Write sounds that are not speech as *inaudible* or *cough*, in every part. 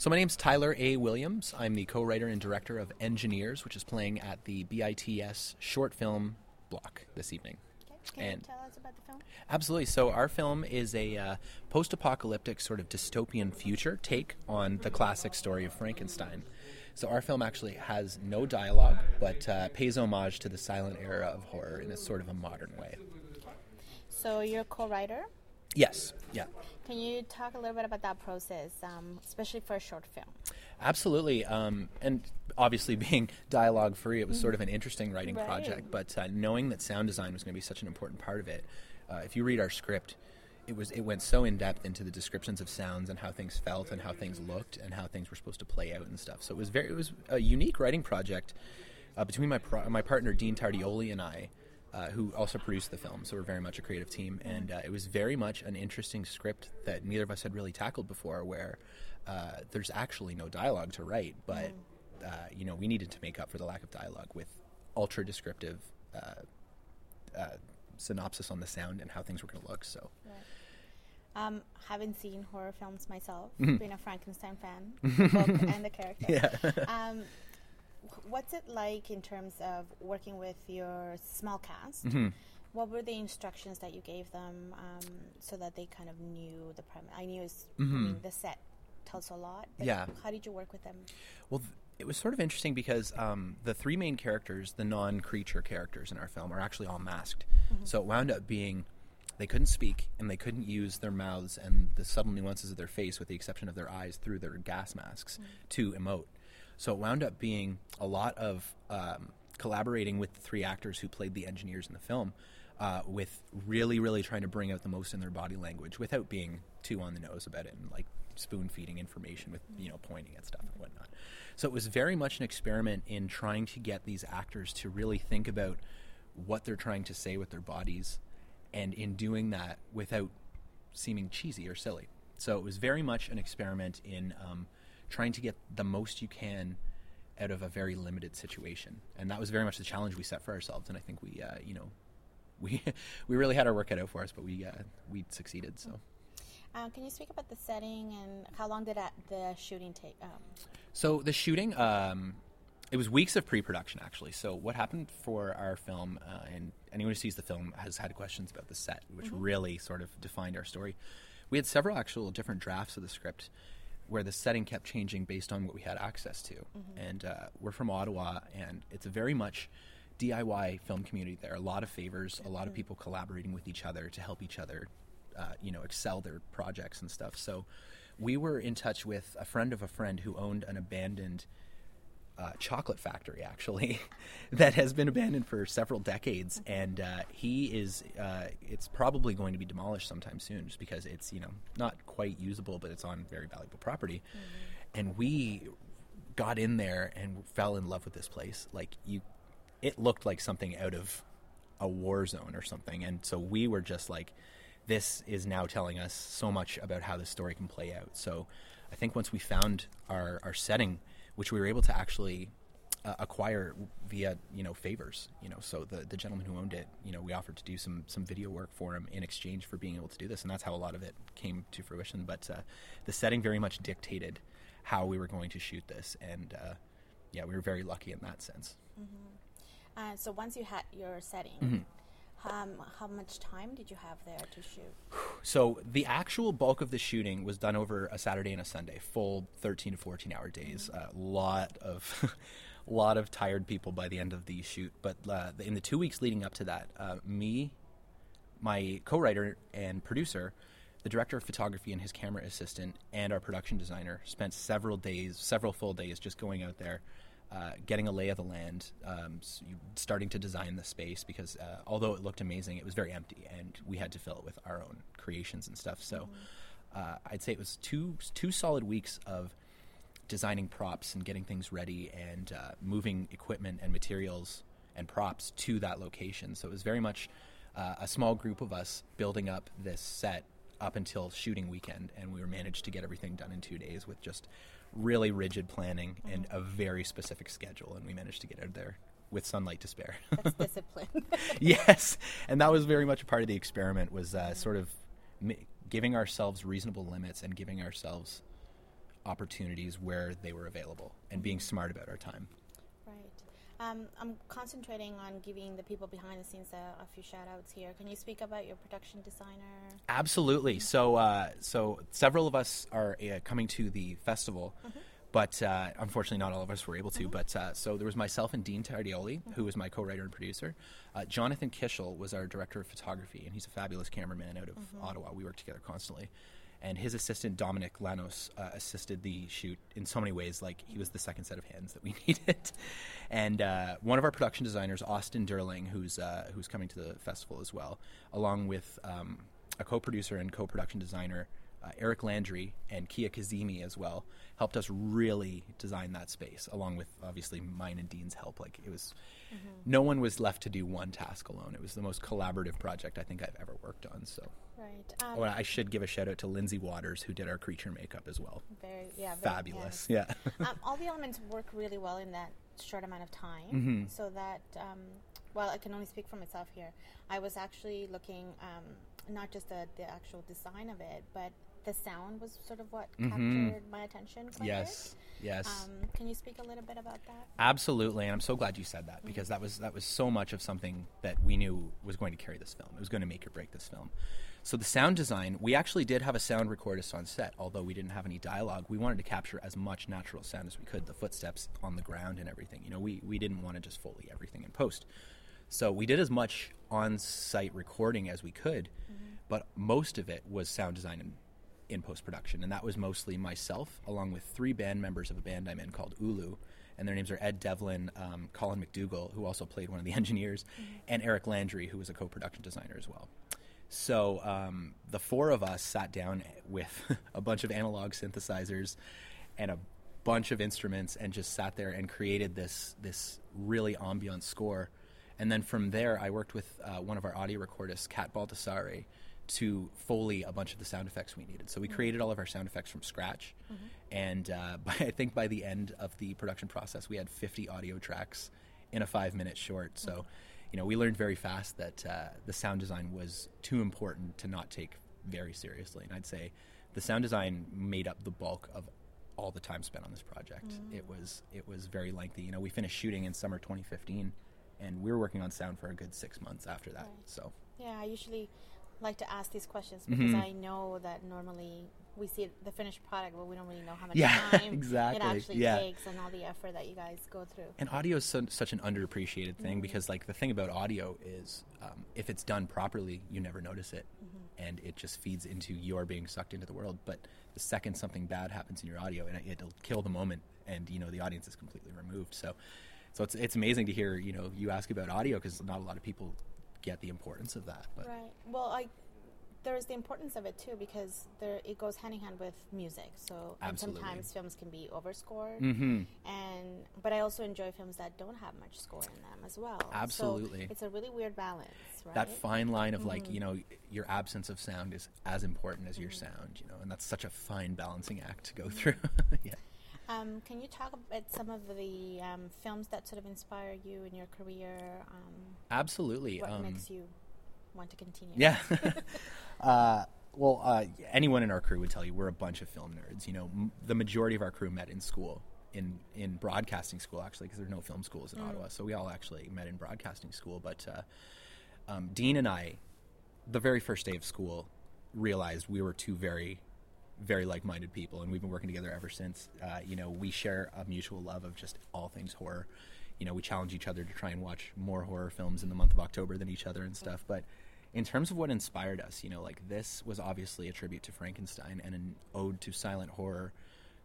So my name's Tyler A. Williams. I'm the co-writer and director of Engineers, which is playing at the BITS short film block this evening. Can And- you tell us about the film? Absolutely. So our film is a uh, post-apocalyptic sort of dystopian future take on the classic story of Frankenstein. So our film actually has no dialogue, but uh, pays homage to the silent era of horror in a sort of a modern way. So you're a co-writer. Yes. Yeah. Can you talk a little bit about that process, um, especially for a short film? Absolutely, um, and obviously *laughs* being dialogue free, it was sort of an interesting writing Right. project. But uh, knowing that sound design was going to be such an important part of it, uh, if you read our script, it was it went so in depth into the descriptions of sounds and how things felt and how things looked and how things were supposed to play out and stuff. So it was very it was a unique writing project uh, between my pro- my partner Dean Tardioli and I. Uh, who also produced the film, so we're very much a creative team, and uh, it was very much an interesting script that neither of us had really tackled before. Where uh, there's actually no dialogue to write, but uh, you know we needed to make up for the lack of dialogue with ultra descriptive uh, uh, synopsis on the sound and how things were going to look. So Um, haven't seen horror films myself. Mm-hmm. Being a Frankenstein fan, *laughs* the book and the character. yeah, Um, what's it like in terms of working with your small cast? Mm-hmm. What were the instructions that you gave them um, so that they kind of knew the premise? I knew it's, I mean, the set tells a lot. Mm-hmm. Yeah. How did you work with them? Well, th- it was sort of interesting because um, the three main characters, the non-creature characters in our film, are actually all masked. So it wound up being they couldn't speak and they couldn't use their mouths and the subtle nuances of their face, with the exception of their eyes through their gas masks, to emote. So it wound up being a lot of um, collaborating with the three actors who played the engineers in the film, uh, with really, really trying to bring out the most in their body language without being too on the nose about it and like spoon feeding information with you know pointing at stuff and whatnot. So it was very much an experiment in trying to get these actors to really think about what they're trying to say with their bodies, and in doing that without seeming cheesy or silly. So it was very much an experiment in um, trying to get the most you can out of a very limited situation, and that was very much the challenge we set for ourselves. And I think we, uh, you know, *laughs* we we really had our work cut out for us, but we uh, we succeeded. So. Uh, can you speak about the setting and how long did that, the shooting take? Um, So the shooting, um, it was weeks of pre-production actually. So what happened for our film, uh, and anyone who sees the film has had questions about the set, which really sort of defined our story. We had several actual different drafts of the script, where the setting kept changing based on what we had access to. And uh, we're from Ottawa, and it's a very much DIY film community there. A lot of favors, a lot of people collaborating with each other to help each other, uh, you know, excel their projects and stuff. So we were in touch with a friend of a friend who owned an abandoned uh, chocolate factory, actually, *laughs* that has been abandoned for several decades, and uh, he is. Uh, it's probably going to be demolished sometime soon, just because it's you know not quite usable, but it's on very valuable property, and we got in there and fell in love with this place. Like you, it looked like something out of a war zone or something, and so we were just like, this is now telling us so much about how this story can play out. So I think once we found our, our setting, which we were able to actually uh, acquire via you know favors, you know, so the the gentleman who owned it, you know, we offered to do some some video work for him in exchange for being able to do this, and that's how a lot of it came to fruition. But uh, the setting very much dictated how we were going to shoot this, and uh, yeah, we were very lucky in that sense. uh, so once you had your setting, Mm-hmm. um, how much time did you have there to shoot? So the actual bulk of the shooting was done over a Saturday and a Sunday, full 13 to 14 hour days. A lot of *laughs* lot of tired people by the end of the shoot, but uh, in the 2 weeks leading up to that, uh, me my co-writer and producer, the director of photography and his camera assistant, and our production designer spent several days, several full days, just going out there, uh, getting a lay of the land, um, s- you- starting to design the space. Because uh, although it looked amazing, it was very empty, and we had to fill it with our own creations and stuff. So uh, I'd say it was two two solid weeks of designing props and getting things ready and uh, moving equipment and materials and props to that location. So it was very much uh, a small group of us building up this set up until shooting weekend, and we were managed to get everything done in two days with just really rigid planning mm-hmm. and a very specific schedule, and we managed to get out there with sunlight to spare. *laughs* That's *laughs* discipline. *laughs* yes, and that was very much a part of the experiment was uh, mm-hmm. sort of mi- giving ourselves reasonable limits and giving ourselves opportunities where they were available and being mm-hmm. smart about our time. Um, I'm concentrating on giving the people behind the scenes a, a, few shout outs here. Can you speak about your production designer? Absolutely. So, uh, so several of us are uh, coming to the festival. Mm-hmm. But uh, unfortunately, not all of us were able to. Mm-hmm. But uh, so there was myself and Dean Tardioli, mm-hmm. who was my co-writer and producer. Uh, Jonathan Kishel was our director of photography, and he's a fabulous cameraman out of mm-hmm. Ottawa. We work together constantly and his assistant Dominic Lanos uh, assisted the shoot in so many ways. Like he was the second set of hands that we *laughs* needed, and uh, one of our production designers, Austin Derling, who's uh, who's coming to the festival as well, along with um, a co-producer and co-production designer. Uh, Eric Landry and Kia Kazemi as well helped us really design that space, along with obviously mine and Dean's help. Like it was, mm-hmm. no one was left to do one task alone. It was the most collaborative project I think I've ever worked on. So Right. Um, oh, I should give a shout out to Lindsay Waters, who did our creature makeup as well. Very, yeah, very, fabulous. Yeah. um, *laughs* all the elements work really well in that short amount of time, mm-hmm. so that. Um, well, I can only speak for myself here. I was actually looking um, not just the, the actual design of it, but the sound was sort of what mm-hmm. captured my attention. yes, yes. Um, can you speak a little bit about that? Absolutely, and I'm so glad you said that because mm-hmm. that was that was so much of something that we knew was going to carry this film. It was going to make or break this film. So the sound design, we actually did have a sound recordist on set, although we didn't have any dialogue. We wanted to capture as much natural sound as we could, the footsteps on the ground and everything. You know, we we didn't want to just foley everything in post. So we did as much on-site recording as we could, mm-hmm. but most of it was sound design and in post production, and that was mostly myself, along with three band members of a band I'm in called Ulu, and their names are Ed Devlin, um, Colin McDougall, who also played one of the *laughs* engineers, mm-hmm. and Eric Landry, who was a co-production designer as well. So um, the four of us sat down with *laughs* a bunch of analog synthesizers and a bunch of instruments, and just sat there and created this this really ambient score. And then from there, I worked with uh, one of our audio recordists, Kat Baldassare, to foley a bunch of the sound effects we needed. So we mm-hmm. created all of our sound effects from scratch, mm-hmm. and uh, *laughs* by, I think by the end of the production process, we had 50 audio tracks in a five-minute short. So, mm-hmm. you know, we learned very fast that uh, the sound design was too important to not take very seriously, and I'd say the sound design made up the bulk of all the time spent on this project. Mm. It was it was very lengthy. You know, we finished shooting in summer 2015, and we were working on sound for a good six months after that. Right. So yeah, I usually like to ask these questions because mm-hmm. I know that normally we see the finished product, but we don't really know how much yeah, time *laughs* exactly. it actually yeah. takes and all the effort that you guys go through. And audio is so, such an underappreciated thing mm-hmm. because, like, the thing about audio is um, if it's done properly, you never notice it, mm-hmm. and it just feeds into your being sucked into the world. But the second something bad happens in your audio, and it'll kill the moment, and you know the audience is completely removed. So. So it's it's amazing to hear you know you ask about audio because not a lot of people get the importance of that. But. Right. Well, I there's the importance of it too because there it goes hand in hand with music. So sometimes films can be overscored, mm-hmm. and but I also enjoy films that don't have much score in them as well. Absolutely, so it's a really weird balance. Right? That fine line of mm-hmm. like you know your absence of sound is as important as mm-hmm. your sound, you know, and that's such a fine balancing act to go mm-hmm. through. *laughs* yeah. Um, can you talk about some of the um, films that sort of inspire you in your career? Um, Absolutely. What um, makes you want to continue? Yeah. *laughs* *laughs* uh, well, uh, anyone in our crew would tell you we're a bunch of film nerds. You know, m- the majority of our crew met in school, in in broadcasting school actually, because there's no film schools in mm. Ottawa. So we all actually met in broadcasting school. But uh, um, Dean and I, the very first day of school, realized we were two very very like-minded people, and we've been working together ever since. Uh, you know, we share a mutual love of just all things horror. You know, we challenge each other to try and watch more horror films in the month of October than each other and stuff. But in terms of what inspired us, you know, like this was obviously a tribute to Frankenstein and an ode to silent horror.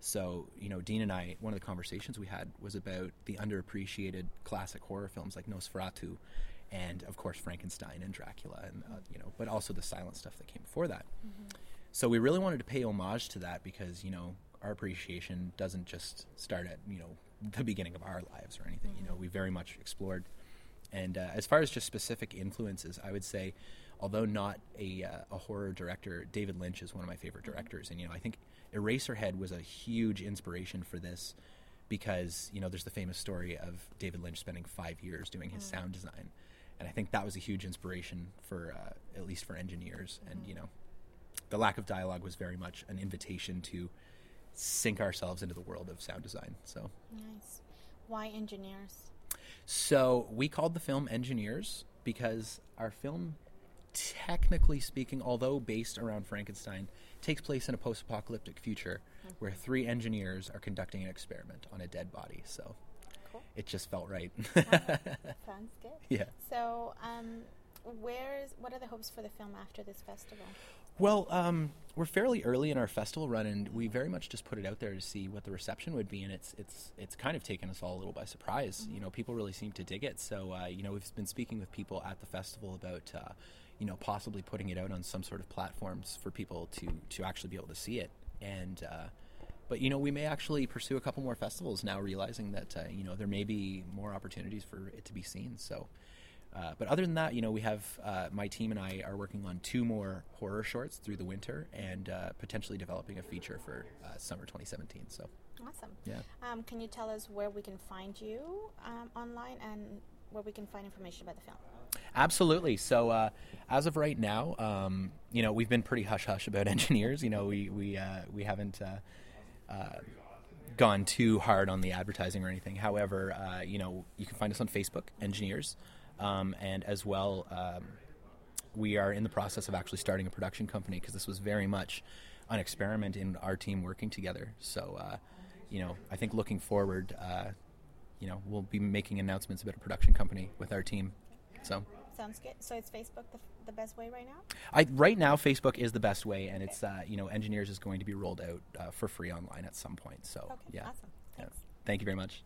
So, you know, Dean and I, one of the conversations we had was about the underappreciated classic horror films like Nosferatu and, of course, Frankenstein and Dracula, and, uh, you know, but also the silent stuff that came before that. Mm-hmm. So we really wanted to pay homage to that because you know our appreciation doesn't just start at you know the beginning of our lives or anything. Mm-hmm. You know, we very much explored. And uh, as far as just specific influences, I would say, although not a, uh, a horror director, David Lynch is one of my favorite mm-hmm. directors. And you know, I think Eraserhead was a huge inspiration for this because you know there's the famous story of David Lynch spending five years doing his mm-hmm. sound design, and I think that was a huge inspiration for uh, at least for engineers. And mm-hmm. you know, the lack of dialogue was very much an invitation to sink ourselves into the world of sound design. So Nice. Why engineers? So we called the film Engineers because our film, technically speaking, although based around Frankenstein, takes place in a post apocalyptic future where three engineers are conducting an experiment on a dead body. So Cool. it just felt right. *laughs* Sounds good. yeah. So, um, where's what are the hopes for the film after this festival? Well, um, we're fairly early in our festival run, and we very much just put it out there to see what the reception would be, and it's it's it's kind of taken us all a little by surprise. You know, people really seem to dig it. So, uh, you know, we've been speaking with people at the festival about, uh, you know, possibly putting it out on some sort of platforms for people to to actually be able to see it. And uh, but you know, we may actually pursue a couple more festivals now, realizing that uh, you know there may be more opportunities for it to be seen. So. Uh, but other than that, you know, we have uh, my team and I are working on two more horror shorts through the winter, and uh, potentially developing a feature for uh, summer 2017. So, Awesome. yeah. Um, can you tell us where we can find you um, online and where we can find information about the film? Absolutely. So, uh, as of right now, um, you know, we've been pretty hush hush about *laughs* engineers. You know, we we uh, we haven't uh, uh, gone too hard on the advertising or anything. However, uh, you know, you can find us on Facebook, Engineers, um, and as well, um, we are in the process of actually starting a production company because this was very much an experiment in our team working together. So, uh, you know, I think looking forward, uh, you know, we'll be making announcements about a production company with our team. So. Sounds good. So it's Facebook the, the best way right now? I, right now, Facebook is the best way, and it's uh, you know, Engineers is going to be rolled out uh, for free online at some point. So Okay, yeah, awesome. yeah. Thank you very much.